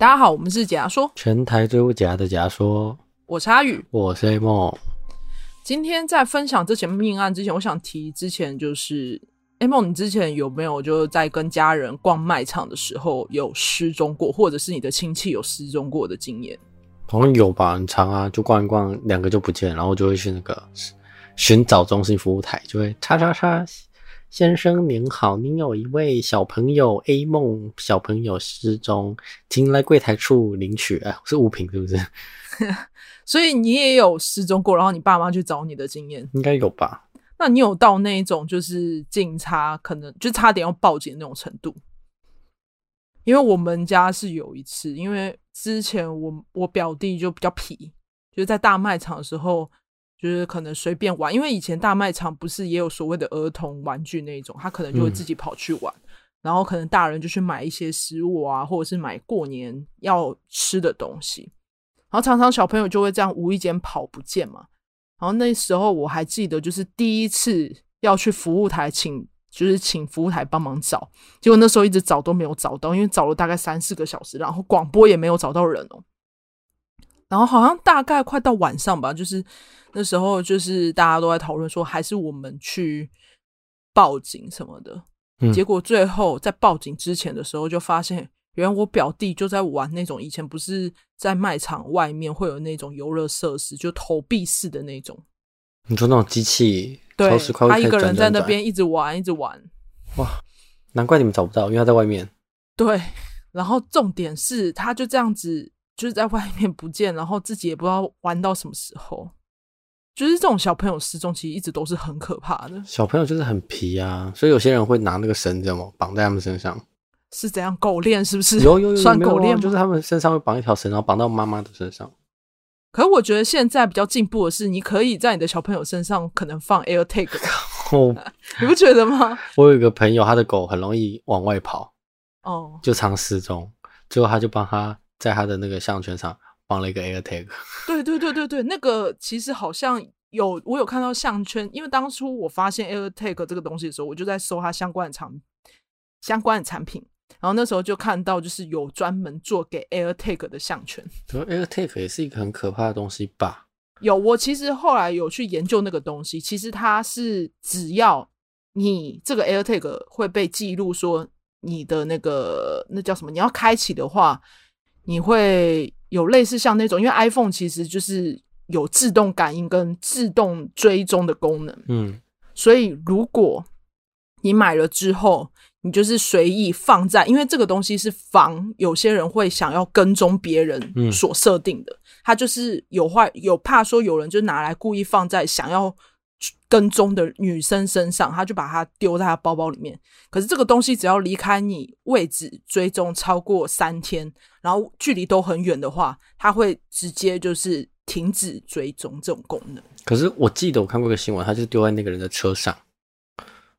大家好，我们是假说，全台最不假的假说。我是阿宇，我是 A 梦。今天在分享这起命案之前，我想提之前就是 A 梦，你之前有没有就在跟家人逛卖场的时候有失踪过，或者是你的亲戚有失踪过的经验？好像有吧，很长啊，就逛一逛，两个就不见，然后就会去那个寻找中心服务台，就会叉叉叉。先生您好，您有一位小朋友 A 梦小朋友失踪，请来柜台处领取。哎，是物品是不是？所以你也有失踪过，然后你爸妈去找你的经验，应该有吧？那你有到那一种就是警察可能就差点要报警那种程度？因为我们家是有一次，因为之前我我表弟就比较皮，就是在大卖场的时候。就是可能随便玩，因为以前大卖场不是也有所谓的儿童玩具那种，他可能就会自己跑去玩，嗯、然后可能大人就去买一些食物啊，或者是买过年要吃的东西，然后常常小朋友就会这样无意间跑不见嘛。然后那时候我还记得，就是第一次要去服务台请，就是请服务台帮忙找，结果那时候一直找都没有找到，因为找了大概三四个小时，然后广播也没有找到人哦。然后好像大概快到晚上吧，就是那时候，就是大家都在讨论说，还是我们去报警什么的。嗯、结果最后在报警之前的时候，就发现原来我表弟就在玩那种以前不是在卖场外面会有那种游乐设施，就投币式的那种。你说那种机器？对，他一个人在那边一直玩，一直玩。哇，难怪你们找不到，因为他在外面。对，然后重点是，他就这样子。就是在外面不见，然后自己也不知道玩到什么时候。就是这种小朋友失踪，其实一直都是很可怕的。小朋友就是很皮啊，所以有些人会拿那个绳子嘛绑在他们身上。是怎样狗链？是不是？有有有，算狗链、啊？就是他们身上会绑一条绳，然后绑到妈妈的身上。可是我觉得现在比较进步的是，你可以在你的小朋友身上可能放 AirTag。哦，你不觉得吗？我有一个朋友，他的狗很容易往外跑，哦，就常失踪，最后他就帮他。在他的那个项圈上绑了一个 AirTag。对对对对对，那个其实好像有我有看到项圈，因为当初我发现 AirTag 这个东西的时候，我就在搜它相关的产相关的产品，然后那时候就看到就是有专门做给 AirTag 的项圈。AirTag 也是一个很可怕的东西吧？有，我其实后来有去研究那个东西，其实它是只要你这个 AirTag 会被记录说你的那个那叫什么，你要开启的话。你会有类似像那种，因为 iPhone 其实就是有自动感应跟自动追踪的功能，嗯，所以如果你买了之后，你就是随意放在，因为这个东西是防有些人会想要跟踪别人所设定的，它就是有坏有怕说有人就拿来故意放在想要。跟踪的女生身上，他就把它丢在他包包里面。可是这个东西只要离开你位置追踪超过三天，然后距离都很远的话，它会直接就是停止追踪这种功能。可是我记得我看过一个新闻，他就是丢在那个人的车上，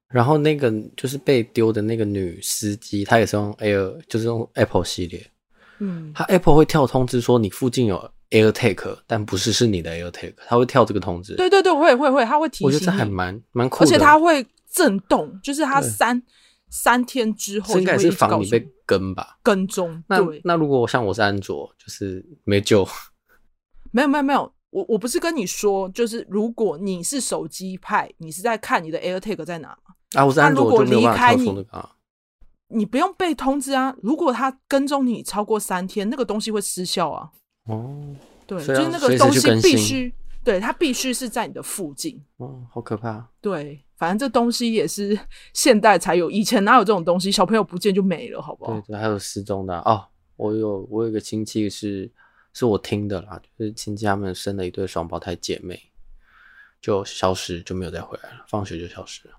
然后那个就是被丢的那个女司机，她也是用 Air，就是用 Apple 系列，嗯，她 Apple 会跳通知说你附近有。AirTag，但不是是你的 AirTag，它会跳这个通知。对对对，会会会，它会提醒。我觉得这还蛮蛮酷的，而且它会震动，就是它三三天之后应该是防你被跟吧，跟踪。那对那如果像我是安卓，就是没救。没有没有没有，我我不是跟你说，就是如果你是手机派，你是在看你的 AirTag 在哪吗？啊，我是安卓，就没有办法跳出那个啊。你不用被通知啊，如果他跟踪你超过三天，那个东西会失效啊。哦，对，就是那个东西必须，对，它必须是在你的附近。哦，好可怕。对，反正这东西也是 现代才有，以前哪有这种东西？小朋友不见就没了，好不好？对对，还有失踪的哦。我有我有个亲戚是，是我听的啦，就是亲戚他们生了一对双胞胎姐妹，就消失，就没有再回来了，放学就消失了。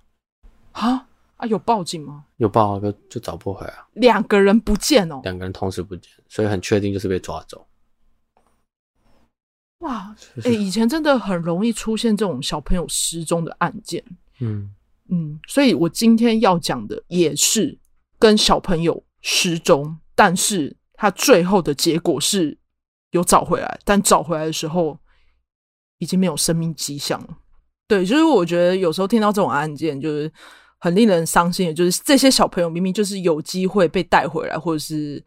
啊啊！有报警吗？有报，就就找不回来啊。两个人不见哦，两个人同时不见，所以很确定就是被抓走。哇，哎、欸，以前真的很容易出现这种小朋友失踪的案件。嗯嗯，所以我今天要讲的也是跟小朋友失踪，但是他最后的结果是有找回来，但找回来的时候已经没有生命迹象了。对，就是我觉得有时候听到这种案件，就是很令人伤心的，就是这些小朋友明明就是有机会被带回来，或者是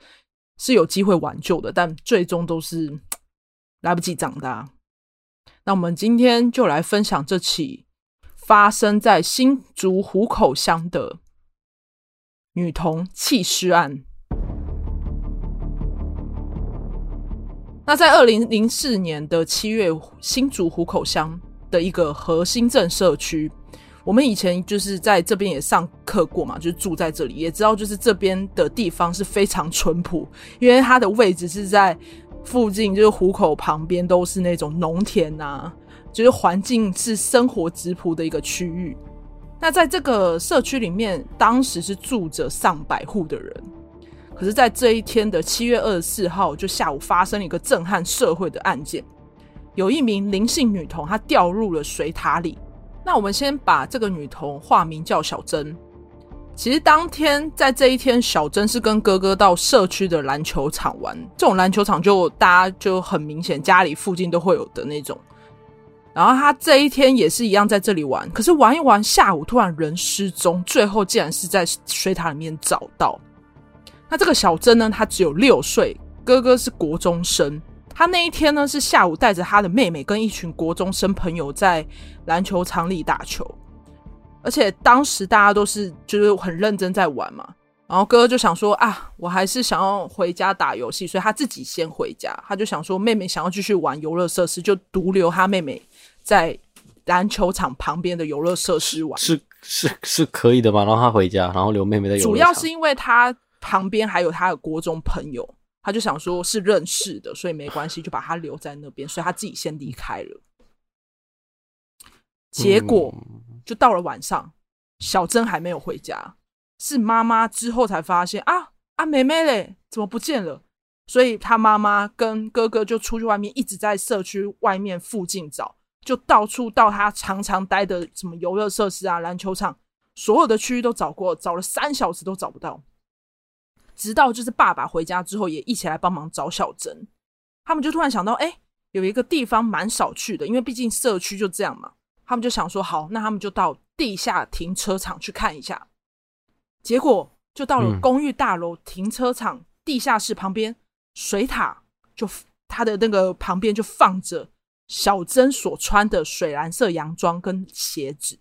是有机会挽救的，但最终都是来不及长大。那我们今天就来分享这起发生在新竹湖口乡的女童弃尸案。那在二零零四年的七月，新竹湖口乡的一个核心镇社区，我们以前就是在这边也上课过嘛，就是住在这里，也知道就是这边的地方是非常淳朴，因为它的位置是在附近，就是湖口旁边都是那种农田啊，就是环境是生活质朴的一个区域。那在这个社区里面，当时是住着上百户的人。可是，在这一天的七月二十四号，就下午发生了一个震撼社会的案件，有一名林姓女童，她掉入了水塔里。那我们先把这个女童化名叫小珍。其实当天在这一天，小珍是跟哥哥到社区的篮球场玩。这种篮球场就大家就很明显，家里附近都会有的那种。然后他这一天也是一样在这里玩，可是玩一玩，下午突然人失踪，最后竟然是在水塔里面找到。那这个小珍呢，她只有六岁，哥哥是国中生。他那一天呢，是下午带着他的妹妹跟一群国中生朋友在篮球场里打球，而且当时大家都是就是很认真在玩嘛。然后哥哥就想说啊，我还是想要回家打游戏，所以他自己先回家。他就想说，妹妹想要继续玩游乐设施，就独留他妹妹在篮球场旁边的游乐设施玩。是是是可以的吗？然后他回家，然后留妹妹在游乐场。主要是因为他。旁边还有他的国中朋友，他就想说是认识的，所以没关系，就把他留在那边，所以他自己先离开了。结果就到了晚上，小珍还没有回家，是妈妈之后才发现啊啊，妹妹嘞，怎么不见了？所以他妈妈跟哥哥就出去外面，一直在社区外面附近找，就到处到他常常待的什么游乐设施啊、篮球场，所有的区域都找过，找了三小时都找不到。直到就是爸爸回家之后，也一起来帮忙找小珍。他们就突然想到，哎、有一个地方蛮少去的，因为毕竟社区就这样嘛。他们就想说，好，那他们就到地下停车场去看一下。结果就到了公寓大楼停车场地下室旁边，水塔就他的那个旁边就放着小珍所穿的水蓝色洋装跟鞋子，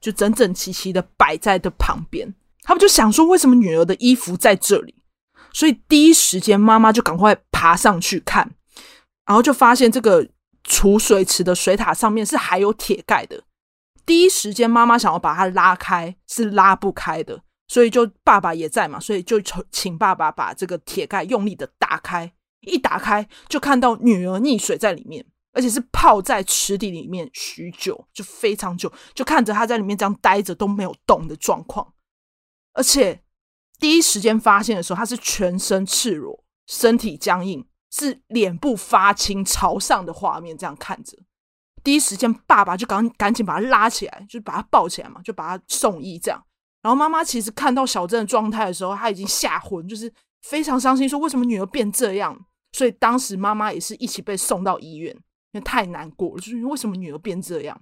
就整整齐齐的摆在的旁边。他们就想说，为什么女儿的衣服在这里？所以第一时间妈妈就赶快爬上去看，然后就发现这个储水池的水塔上面是还有铁盖的。第一时间妈妈想要把它拉开，是拉不开的，所以就爸爸也在嘛，所以就请爸爸把这个铁盖用力的打开。一打开就看到女儿溺水在里面，而且是泡在池底里面许久，就非常久，就看着她在里面这样待着都没有动的状况。而且第一时间发现的时候，他是全身赤裸，身体僵硬，是脸部发青朝上的画面，这样看着。第一时间，爸爸就赶赶紧把他拉起来，就把他抱起来嘛，就把他送医这样。然后妈妈其实看到小珍的状态的时候，她已经吓昏，就是非常伤心，说为什么女儿变这样？所以当时妈妈也是一起被送到医院，因为太难过了，就是为什么女儿变这样？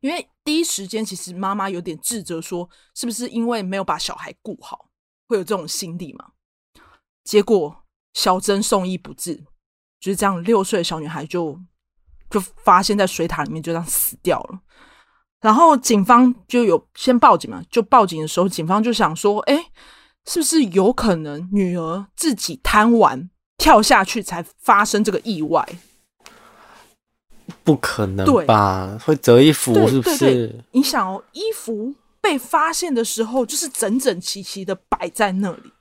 因为第一时间，其实妈妈有点自责，说是不是因为没有把小孩顾好，会有这种心理嘛？结果小珍送医不治，就是这样，六岁的小女孩就就发现在水塔里面就这样死掉了。然后警方就有先报警嘛，就报警的时候，警方就想说，哎，是不是有可能女儿自己贪玩跳下去才发生这个意外？不可能吧？会折衣服是不是？对对对，你想哦，衣服被发现的时候，就是整整齐齐的摆在那里。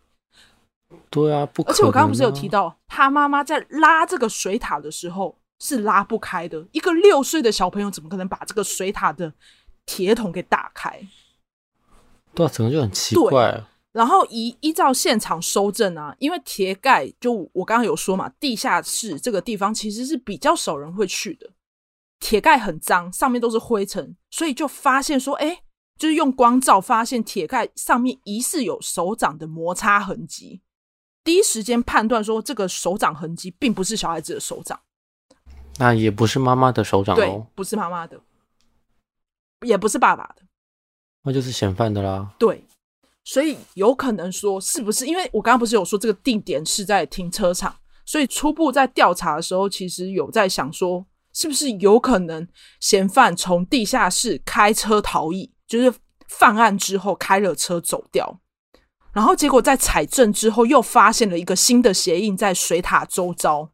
对啊，不可能啊。而且我刚刚不是有提到，他妈妈在拉这个水塔的时候是拉不开的。一个六岁的小朋友怎么可能把这个水塔的铁桶给打开？对啊，整个就很奇怪。然后依依照现场收证啊，因为铁盖就我刚刚有说嘛，地下室这个地方其实是比较少人会去的。铁盖很脏，上面都是灰尘，所以就发现说，哎，就是用光照发现铁盖上面疑似有手掌的摩擦痕迹。第一时间判断说，这个手掌痕迹并不是小孩子的手掌，那也不是妈妈的手掌哦，对，不是妈妈的，也不是爸爸的，那就是嫌犯的啦。对，所以有可能说，是不是因为我刚刚不是有说这个地点是在停车场，所以初步在调查的时候，其实有在想说，是不是有可能嫌犯从地下室开车逃逸，就是犯案之后开了车走掉，然后结果在采证之后又发现了一个新的鞋印在水塔周遭，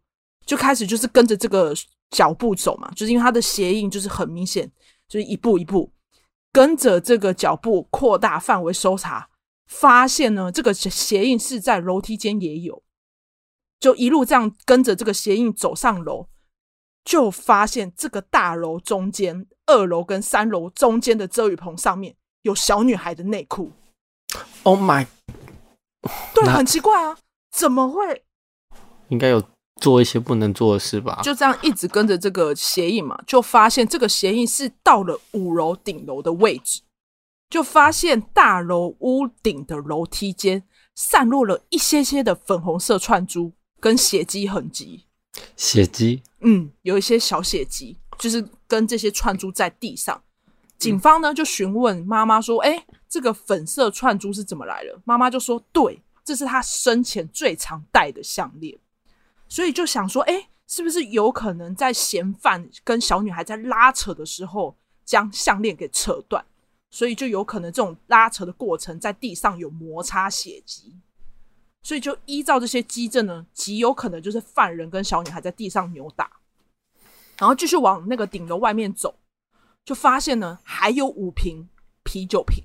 就开始就是跟着这个脚步走嘛，就是因为他的鞋印就是很明显，就是一步一步跟着这个脚步扩大范围搜查。发现呢，这个鞋印是在楼梯间也有，就一路这样跟着这个鞋印走上楼，就发现这个大楼中间二楼跟三楼中间的遮雨棚上面有小女孩的内裤。Oh my！对，很奇怪啊，怎么会？应该有做一些不能做的事吧？就这样一直跟着这个协议嘛，就发现这个协议是到了五楼顶楼的位置。就发现大楼屋顶的楼梯间散落了一些些的粉红色串珠跟血迹痕迹。血迹？嗯，有一些小血迹，就是跟这些串珠在地上。警方呢就询问妈妈说：“哎，这个粉色串珠是怎么来的？”妈妈就说：“对，这是他生前最常戴的项链。”所以就想说：“哎，是不是有可能在嫌犯跟小女孩在拉扯的时候将项链给扯断？”所以就有可能这种拉扯的过程在地上有摩擦血迹，所以就依照这些基证呢，极有可能就是犯人跟小女孩在地上扭打，然后继续往那个顶楼外面走，就发现呢还有五瓶啤酒瓶。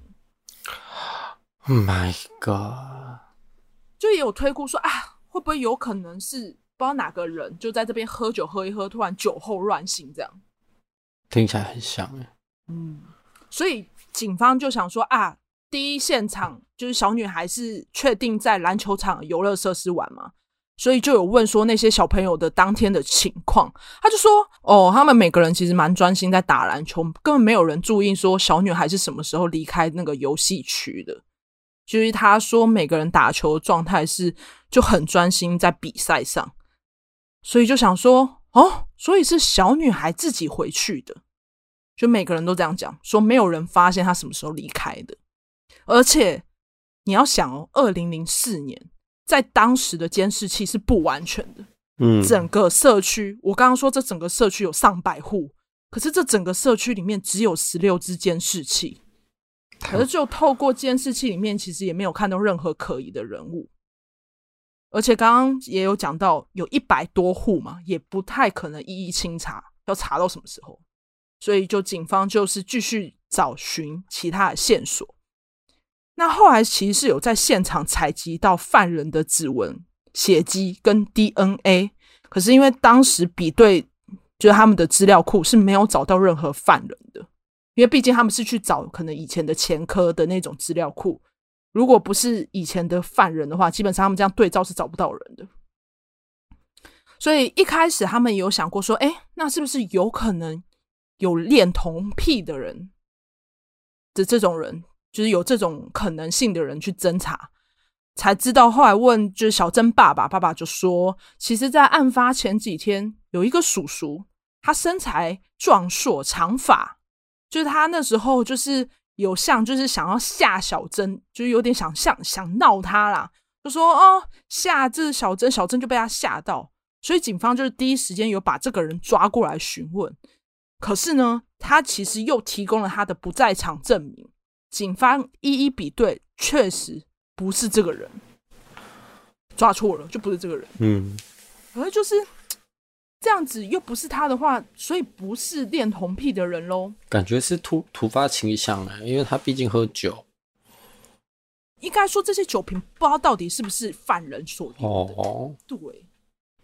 Oh My God！就也有推估说啊，会不会有可能是不知道哪个人就在这边喝酒喝一喝，突然酒后乱性这样？听起来很像哎。嗯，所以。警方就想说啊，第一现场就是小女孩是确定在篮球场游乐设施玩嘛，所以就有问说那些小朋友的当天的情况。他就说哦，他们每个人其实蛮专心在打篮球，根本没有人注意说小女孩是什么时候离开那个游戏区的。就是他说每个人打球的状态是就很专心在比赛上，所以就想说哦，所以是小女孩自己回去的。就每个人都这样讲，说没有人发现她什么时候离开的，而且你要想哦，二零零四年在当时的监视器是不完全的，嗯，整个社区，我刚刚说这整个社区有上百户，可是这整个社区里面只有十六只监视器，可是就透过监视器里面，其实也没有看到任何可疑的人物，而且刚刚也有讲到有一百多户嘛，也不太可能一一清查，要查到什么时候？所以，就警方就是继续找寻其他的线索。那后来其实是有在现场采集到犯人的指纹、血迹跟 DNA，可是因为当时比对就是他们的资料库是没有找到任何犯人的，因为毕竟他们是去找可能以前的前科的那种资料库。如果不是以前的犯人的话，基本上他们这样对照是找不到人的。所以一开始他们有想过说，哎，那是不是有可能？有恋童癖的人的这种人，就是有这种可能性的人去侦查，才知道。后来问就是小珍爸爸，爸爸就说，其实，在案发前几天，有一个叔叔，他身材壮硕，长发，就是他那时候就是有像，就是想要吓小珍，就是有点想像想闹他啦，就说哦吓这小珍，小珍就被他吓到，所以警方就是第一时间有把这个人抓过来询问。可是呢，他其实又提供了他的不在场证明，警方一一比对，确实不是这个人，抓错了，就不是这个人。嗯，而就是这样子，又不是他的话，所以不是恋童癖的人喽。感觉是突突发倾向哎，因为他毕竟喝酒。应该说这些酒瓶不知道到底是不是犯人所用的。哦，对，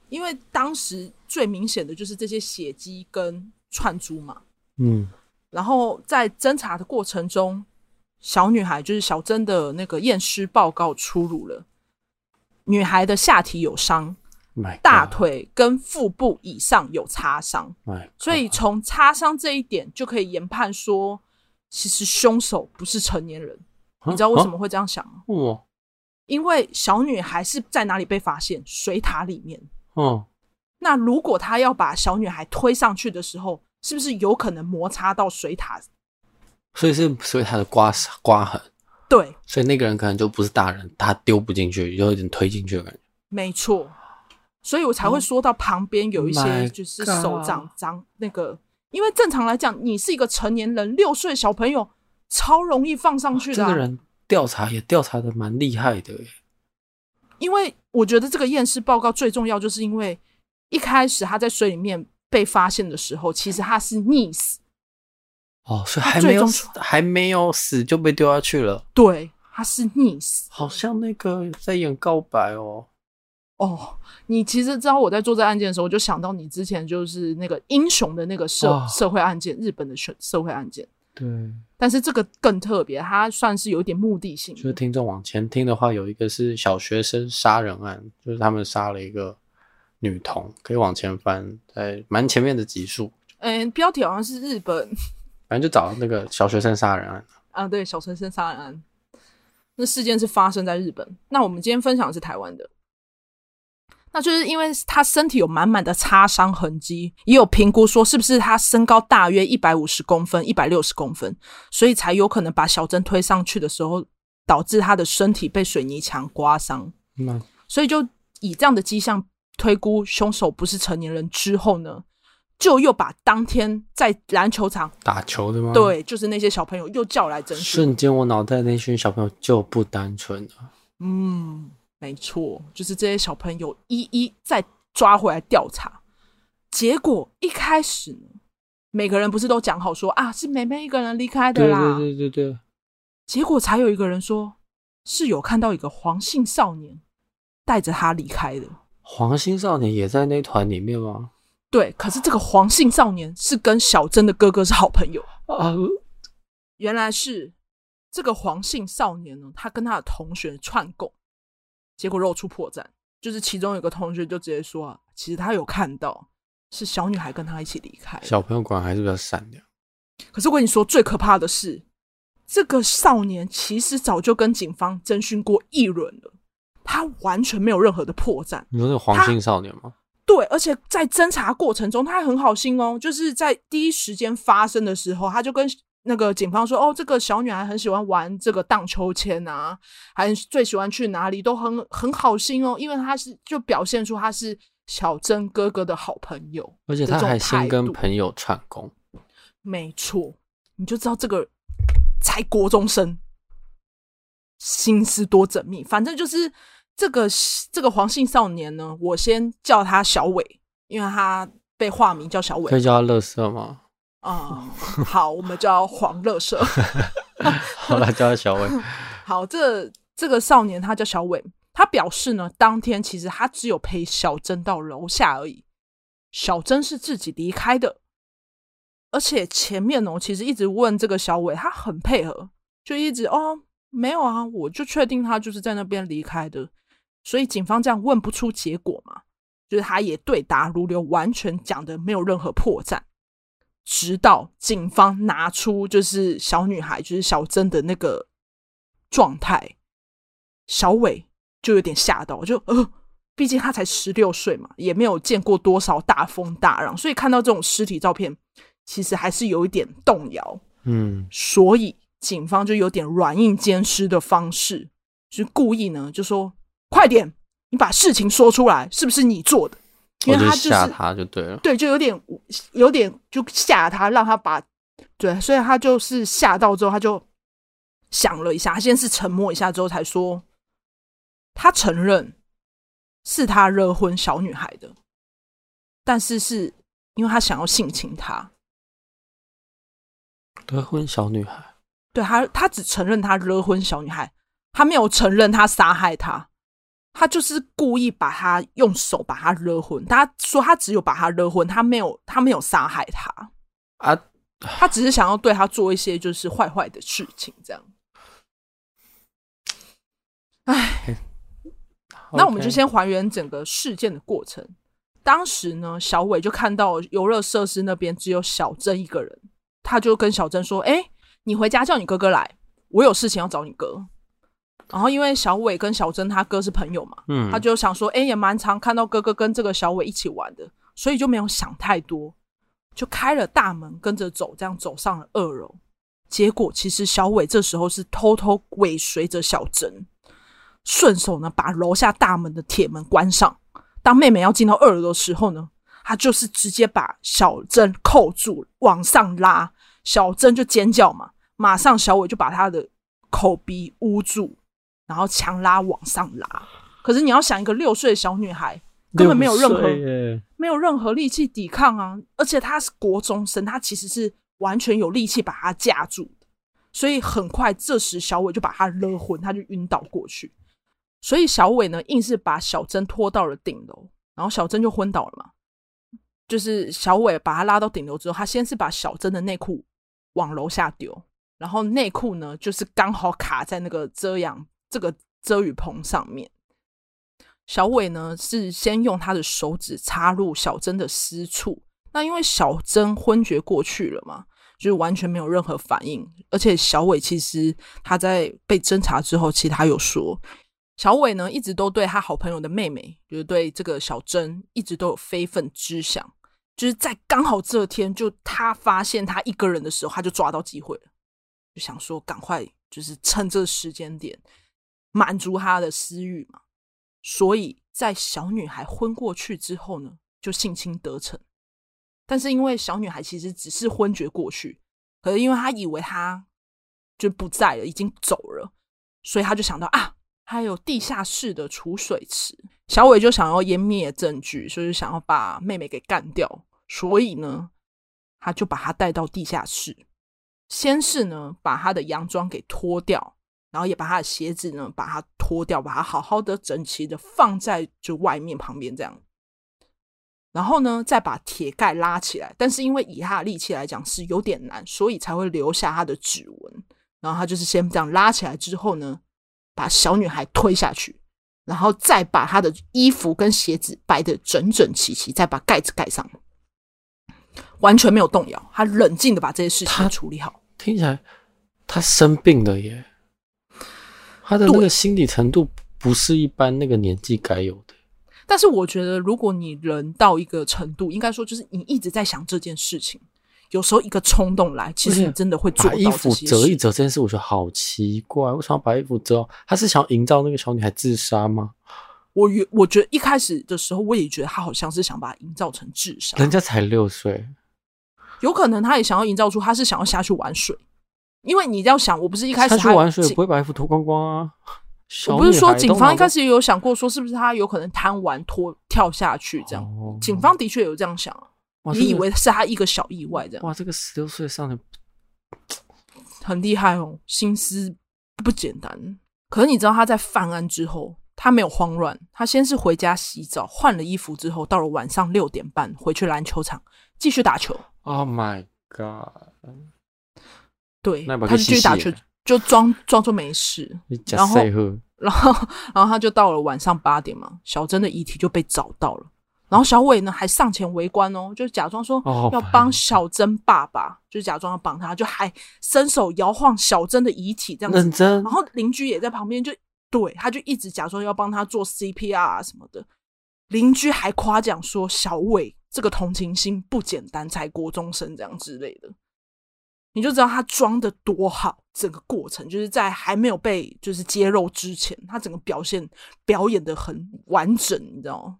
因为当时最明显的就是这些血迹跟。串珠嘛，嗯，然后在侦查的过程中，小女孩就是小珍的那个验尸报告出炉了，女孩的下体有伤，大腿跟腹部以上有擦伤，所以从擦伤这一点就可以研判说，其实凶手不是成年人。你知道为什么会这样想吗？哦，因为小女孩是在哪里被发现？水塔里面。哦。那如果他要把小女孩推上去的时候，是不是有可能摩擦到水塔？所以是所以他的刮刮痕。对，所以那个人可能就不是大人，他丢不进去，有一点推进去的感觉。没错，所以我才会说到旁边有一些 Oh 就是手掌掌那个，因为正常来讲，你是一个成年人，六岁小朋友超容易放上去的啊。这个人调查也调查的蛮厉害的耶，因为我觉得这个验尸报告最重要，就是因为一开始他在水里面被发现的时候，其实他是溺死。哦，所以还没有死，还没有死就被丢下去了。对，他是溺死，好像那个在演告白哦。哦，你其实知道我在做这案件的时候，我就想到你之前就是那个英雄的那个社、哦、社会案件，日本的社社会案件。对，但是这个更特别，它算是有一点目的性。就是听众往前听的话，有一个是小学生杀人案，就是他们杀了一个女童，可以往前翻，在蛮前面的集数。嗯，标题好像是日本。反正就找那个小学生杀人案啊，对，小学生杀人案，那事件是发生在日本。那我们今天分享的是台湾的，那就是因为他身体有满满的擦伤痕迹，也有评估说是不是他身高大约一百五十公分、一百六十公分，所以才有可能把小珍推上去的时候，导致他的身体被水泥墙刮伤。嗯，所以就以这样的迹象推估凶手不是成年人之后呢，就又把当天在篮球场打球的吗？对，就是那些小朋友又叫来侦讯。瞬间，我脑袋那群小朋友就不单纯了。嗯，没错，就是这些小朋友一一再抓回来调查。结果一开始呢，每个人不是都讲好说啊，是妹妹一个人离开的啦。对对对对对。结果才有一个人说，是有看到一个黄姓少年带着他离开的。黄姓少年也在那团里面吗？对，可是这个黄姓少年是跟小珍的哥哥是好朋友啊。原来是这个黄姓少年呢，他跟他的同学串供，结果露出破绽，就是其中有个同学就直接说啊，其实他有看到是小女孩跟他一起离开。小朋友果然还是比较善良。可是我跟你说，最可怕的是这个少年其实早就跟警方侦讯过一轮了，他完全没有任何的破绽。你说那个黄姓少年吗？对，而且在侦查过程中，他还很好心哦，就是在第一时间发生的时候，他就跟那个警方说：“哦，这个小女孩很喜欢玩这个荡秋千啊，还最喜欢去哪里，都很很好心哦，因为他是就表现出他是小珍哥哥的好朋友，而且他还先跟朋友串供。没错，你就知道这个才国中生心思多缜密，反正就是。”这个这个黄姓少年呢，我先叫他小伟，因为他被化名叫小伟。可以叫他乐色吗？啊、嗯，好，我们叫黄乐色。好了，叫他小伟。好，这这个少年他叫小伟，他表示呢，当天其实他只有陪小珍到楼下而已，小珍是自己离开的，而且前面呢，我其实一直问这个小伟，他很配合，就一直哦，没有啊，我就确定他就是在那边离开的。所以警方这样问不出结果嘛，就是他也对答如流，完全讲的没有任何破绽。直到警方拿出就是小女孩，就是小珍的那个状态，小伟就有点吓到，就呃，毕竟他才十六岁嘛，也没有见过多少大风大浪，所以看到这种尸体照片，其实还是有一点动摇。嗯，所以警方就有点软硬兼施的方式，就是故意呢，就说。快点，你把事情说出来，是不是你做的？因为他就是吓他就对了，对，就有点有点就吓他，让他把对，所以他就是吓到之后，他就想了一下，他先是沉默一下之后才说，他承认是他惹昏小女孩的，但是是因为他想要性侵她，惹昏小女孩，对他，他只承认他惹昏小女孩，他没有承认他杀害她。他就是故意把他用手把他勒昏，他说他只有把他勒昏，他没有他没有杀害他啊，他只是想要对他做一些就是坏坏的事情，这样。哎，那我们就先还原整个事件的过程。当时呢，小伟就看到游乐设施那边只有小珍一个人，他就跟小珍说：“哎，你回家叫你哥哥来，我有事情要找你哥。”然后因为小伟跟小珍他哥是朋友嘛，嗯，他就想说，哎，也蛮常看到哥哥跟这个小伟一起玩的，所以就没有想太多，就开了大门跟着走，这样走上了二楼。结果其实小伟这时候是偷偷尾随着小珍，顺手呢把楼下大门的铁门关上。当妹妹要进到二楼的时候呢，他就是直接把小珍扣住往上拉，小珍就尖叫嘛，马上小伟就把他的口鼻捂住，然后强拉往上拉。可是你要想，一个六岁的小女孩根本没有任何没有任何力气抵抗啊，而且她是国中生，她其实是。完全有力气把她架住的，所以很快，这时小伟就把她勒昏，她就晕倒过去。所以小伟呢，硬是把小珍拖到了顶楼，然后小珍就昏倒了嘛。就是小伟把她拉到顶楼之后，他先是把小珍的内裤往楼下丢，然后内裤呢，就是刚好卡在那个遮阳这个遮雨棚上面。小伟呢，是先用他的手指插入小珍的私处。那因为小珍昏厥过去了嘛，就完全没有任何反应。而且小伟其实他在被侦查之后，其实他有说，小伟呢一直都对他好朋友的妹妹，就是对这个小珍一直都有非分之想。就是在刚好这天，就他发现他一个人的时候，他就抓到机会了，就想说赶快就是趁这个时间点满足他的私欲嘛。所以在小女孩昏过去之后呢，就性侵得逞。但是因为小女孩其实只是昏厥过去，可是因为她以为她就不在了，已经走了，所以她就想到啊，还有地下室的储水池，小伟就想要湮灭证据，所以想要把妹妹给干掉，所以呢，他就把她带到地下室，先是呢把她的洋装给脱掉，然后也把他的鞋子呢把它脱掉，把它好好的整齐的放在就外面旁边这样。然后呢，再把铁盖拉起来，但是因为以他的力气来讲是有点难，所以才会留下他的指纹。然后他就是先这样拉起来之后呢，把小女孩推下去，然后再把她的衣服跟鞋子摆得整整齐齐，再把盖子盖上，完全没有动摇。他冷静的把这些事情处理好。听起来他生病了耶，他的那个心理程度不是一般那个年纪该有的。但是我觉得，如果你人到一个程度，应该说就是你一直在想这件事情，有时候一个冲动来，其实你真的会做到。把衣服折一折这件事，我觉得好奇怪，为什么要把衣服折？他是想要营造那个小女孩自杀吗？我我觉得一开始的时候，我也觉得他好像是想把它营造成自杀。人家才六岁，有可能他也想要营造出他是想要下去玩水，因为你要想，我不是一开始下去玩水不会把衣服脱光光啊。我 不是说警方一开始也有想过说是不是他有可能贪玩脱跳下去这样？哦、警方的确有这样想啊。你以为是他一个小意外这样？哇，这个十六岁少年 很厉害哦，心思不简单。可是你知道他在犯案之后，他没有慌乱，他先是回家洗澡，换了衣服之后，到了晚上六点半回去篮球场继续打球。Oh my god！对，他就继续打球。就装装作没事，然后，然后，然后他就到了晚上八点嘛，小珍的遗体就被找到了。然后小伟呢还上前围观哦，就假装说要帮小珍爸爸，哦、就假装要帮他，就还伸手摇晃小珍的遗体这样子。认真。然后邻居也在旁边，就对，他就一直假装要帮他做 CPR 啊什么的。邻居还夸奖说小伟这个同情心不简单，才国中生这样之类的。你就知道他装的多好，整个过程就是在还没有被就是揭露之前，他整个表现表演的很完整，你知道吗？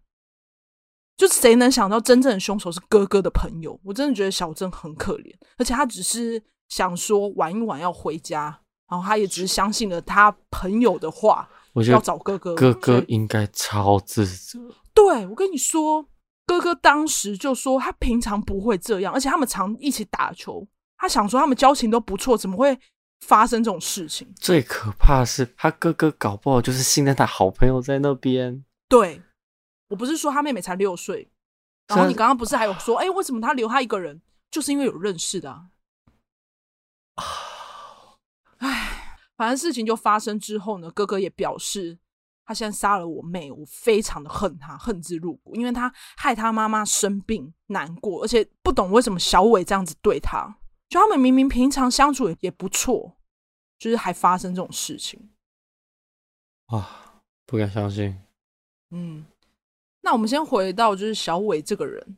就谁能想到真正的凶手是哥哥的朋友？我真的觉得小珍很可怜，而且他只是想说玩一玩要回家，然后他也只是相信了他朋友的话，我要找哥哥。哥哥应该超自责。对，我跟你说，哥哥当时就说他平常不会这样，而且他们常一起打球。他想说他们交情都不错，怎么会发生这种事情？最可怕的是他哥哥搞不好就是信任他好朋友在那边。对，我不是说他妹妹才六岁，然后你刚刚不是还有说，哎，为什么他留他一个人？就是因为有认识的啊。唉，反正事情就发生之后呢，哥哥也表示他现在杀了我妹，我非常的恨他，恨之入骨，因为他害他妈妈生病难过，而且不懂为什么小伟这样子对他。就他们明明平常相处也也不错，就是还发生这种事情，啊，不敢相信。嗯，那我们先回到就是小伟这个人，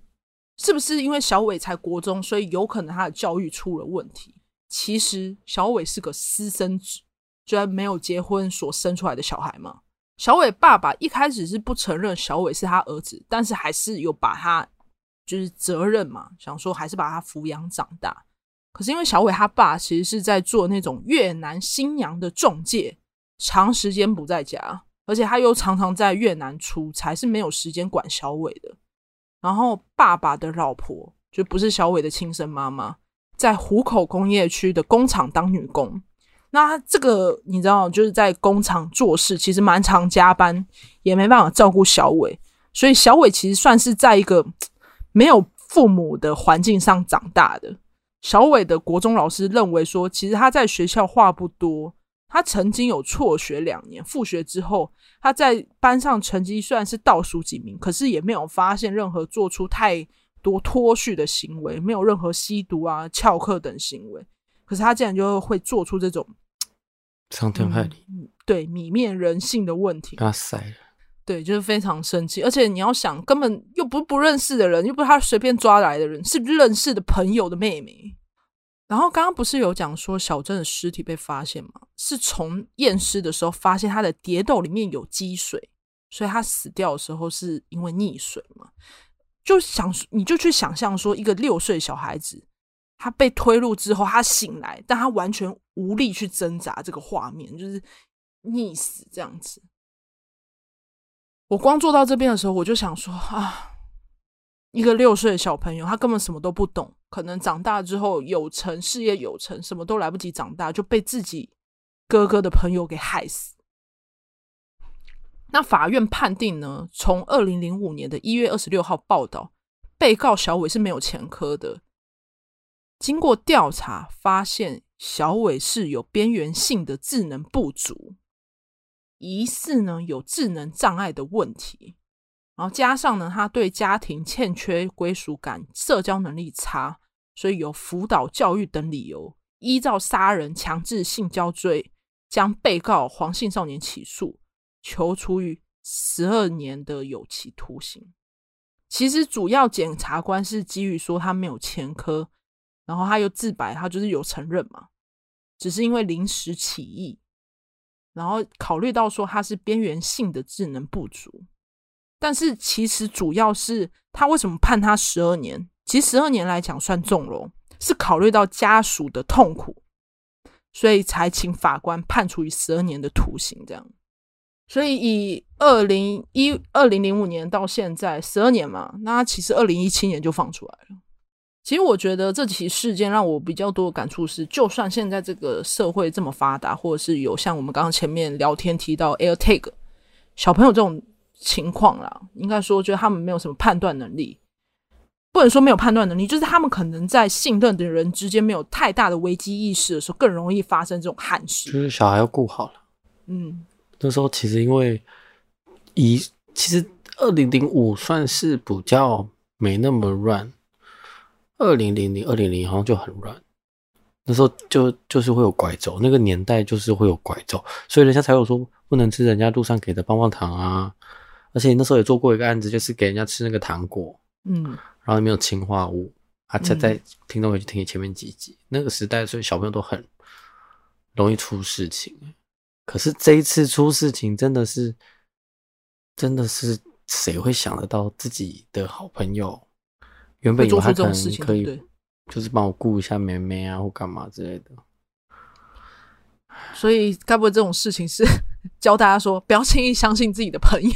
是不是因为小伟才国中，所以有可能他的教育出了问题？其实小伟是个私生子，居然没有结婚所生出来的小孩嘛。小伟爸爸一开始是不承认小伟是他儿子，但是还是有把他就是责任嘛，想说还是把他抚养长大。可是因为小伟他爸其实是在做那种越南新娘的中介，长时间不在家，而且他又常常在越南出差，是没有时间管小伟的。然后爸爸的老婆就不是小伟的亲生妈妈，在湖口工业区的工厂当女工。那这个你知道，就是在工厂做事，其实蛮常加班，也没办法照顾小伟，所以小伟其实算是在一个 没有父母的环境上长大的。小伟的国中老师认为说，其实他在学校话不多，他曾经有辍学两年，复学之后。他在班上成绩虽然是倒数几名，可是也没有发现任何做出太多脱序的行为，没有任何吸毒啊、翘课等行为。可是他竟然就会做出这种伤天害理、嗯，对泯灭人性的问题。他塞了，对，就是非常生气。而且你要想，根本又不是不认识的人，又不是他随便抓来的人，是认识的朋友的妹妹。然后刚刚不是有讲说小珍的尸体被发现吗？是从验尸的时候发现她的蝶斗里面有积水，所以她死掉的时候是因为溺水嘛？就想你就去想象说，一个六岁小孩子，他被推入之后，他醒来，但他完全无力去挣扎，这个画面就是溺死这样子。我光做到这边的时候，我就想说啊。一个六岁的小朋友，他根本什么都不懂，可能长大之后有成，事业有成，什么都来不及长大，就被自己哥哥的朋友给害死。那法院判定呢？从二零零五年的一月二十六号报道，被告小伟是没有前科的。经过调查，发现小伟是有边缘性的智能不足，疑似呢有智能障碍的问题。然后加上呢，他对家庭欠缺归属感，社交能力差，所以有辅导教育等理由，依照杀人、强制性交罪，将被告黄姓少年起诉，求处以十二年的有期徒刑。其实主要检察官是基于说他没有前科，然后他又自白，他就是有承认嘛，只是因为临时起意，然后考虑到说他是边缘性的智能不足。但是其实主要是他为什么判他十二年？其实十二年来讲算纵容，是考虑到家属的痛苦，所以才请法官判处以十二年的徒刑。这样，所以以二零一二零零五年到现在十二年嘛，那其实二零一七年就放出来了。其实我觉得这起事件让我比较多的感触是，就算现在这个社会这么发达，或者是有像我们刚刚前面聊天提到 AirTag 小朋友这种。情况啦，应该说，觉得他们没有什么判断能力，不能说没有判断能力，就是他们可能在信任的人之间没有太大的危机意识的时候，更容易发生这种憾事。就是小孩要顾好了。嗯，那时候其实因为以其实二零零五算是比较没那么乱，二零零零二零零好像就很软。那时候就就是会有拐走，那个年代就是会有拐走，所以人家才有说不能吃人家路上给的棒棒糖啊。而且那时候也做过一个案子，就是给人家吃那个糖果，嗯，然后里面有氰化物，啊，再在听众回去听前面几集，那个时代，所以小朋友都很容易出事情。可是这一次出事情，真的是，真的是谁会想得到自己的好朋友原本以为他可能可以，就是帮我顾一下妹妹啊，或干嘛之类的。所以，该不会这种事情是 教大家说，不要轻易相信自己的朋友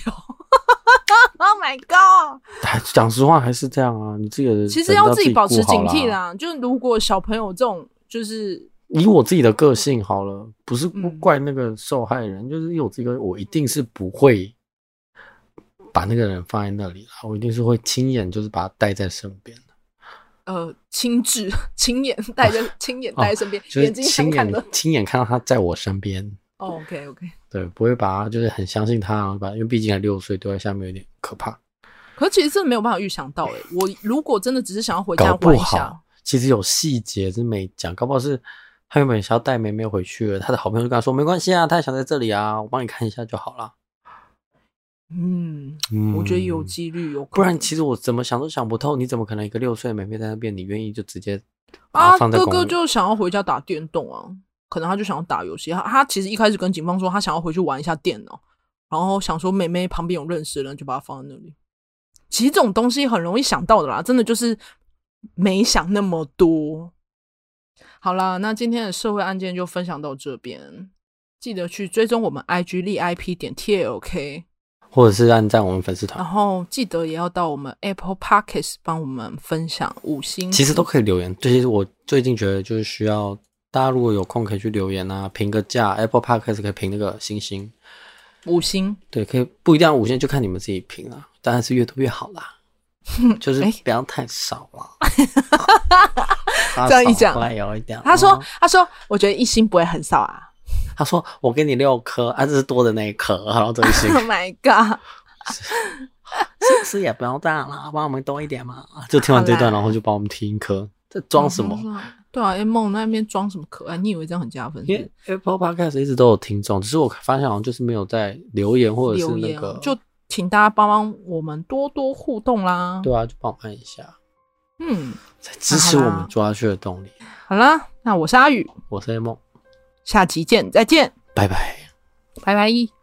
？Oh my god！讲实话还是这样啊，你这个人其实要自己保持警惕啦。就如果小朋友这种，就是以我自己的个性好了，不是不怪那个受害人，嗯、就是以我自己个，我一定是不会把那个人放在那里了，我一定是会亲眼就是把他带在身边的。呃，亲自 亲眼带着，亲眼带在身边，哦、眼睛亲眼亲眼看到他在我身边。Oh, OK OK，对，不会把他就是很相信他，吧？因为毕竟还六岁，丢在下面有点可怕。可其实真的没有办法预想到，诶我如果真的只是想要回家玩一下，其实有细节是没讲，搞不好是他原本想要带妹妹回去了，他的好朋友就跟他说没关系啊，他也想在这里啊，我帮你看一下就好了。嗯，我觉得有几率有可能，不然其实我怎么想都想不透，你怎么可能一个六岁的妹妹在那边，你愿意就直接啊，哥哥就想要回家打电动啊，可能他就想要打游戏。他他其实一开始跟警方说，他想要回去玩一下电脑，然后想说妹妹旁边有认识的人，就把他放在那里。其实这种东西很容易想到的啦，真的就是没想那么多。好啦，那今天的社会案件就分享到这边，记得去追踪我们 IG 立 IP 点 TLK。或者是按赞我们粉丝团，然后记得也要到我们 Apple Podcast 帮我们分享五星，其实都可以留言。这些我最近觉得就是需要大家如果有空可以去留言啊，评个价。Apple Podcast 可以评那个星星，五星，对，可以不一定要五星，就看你们自己评啊。当然是越多越好啦，就是不要太少了。这样一讲，有一点。他说：“他说，我觉得一星不会很少啊。”他说：“我给你六颗，啊，这是多的那一颗，然后这一星。” Oh my god！是是也不要这样了，帮我们多一点嘛。就听完这段，然后就帮我们听一颗。这装什么？对啊，A 梦那边装什么可爱？你以为这样很加分？因为 Apple Podcast 一直都有听众，只是我发现好像就是没有在留言或者是那个，就请大家帮帮我们多多互动啦。对啊，就帮我按一下，嗯，在支持我们做下去的动力。好啦，那我是阿宇，我是 A 梦。下期见，再见，拜拜，拜拜。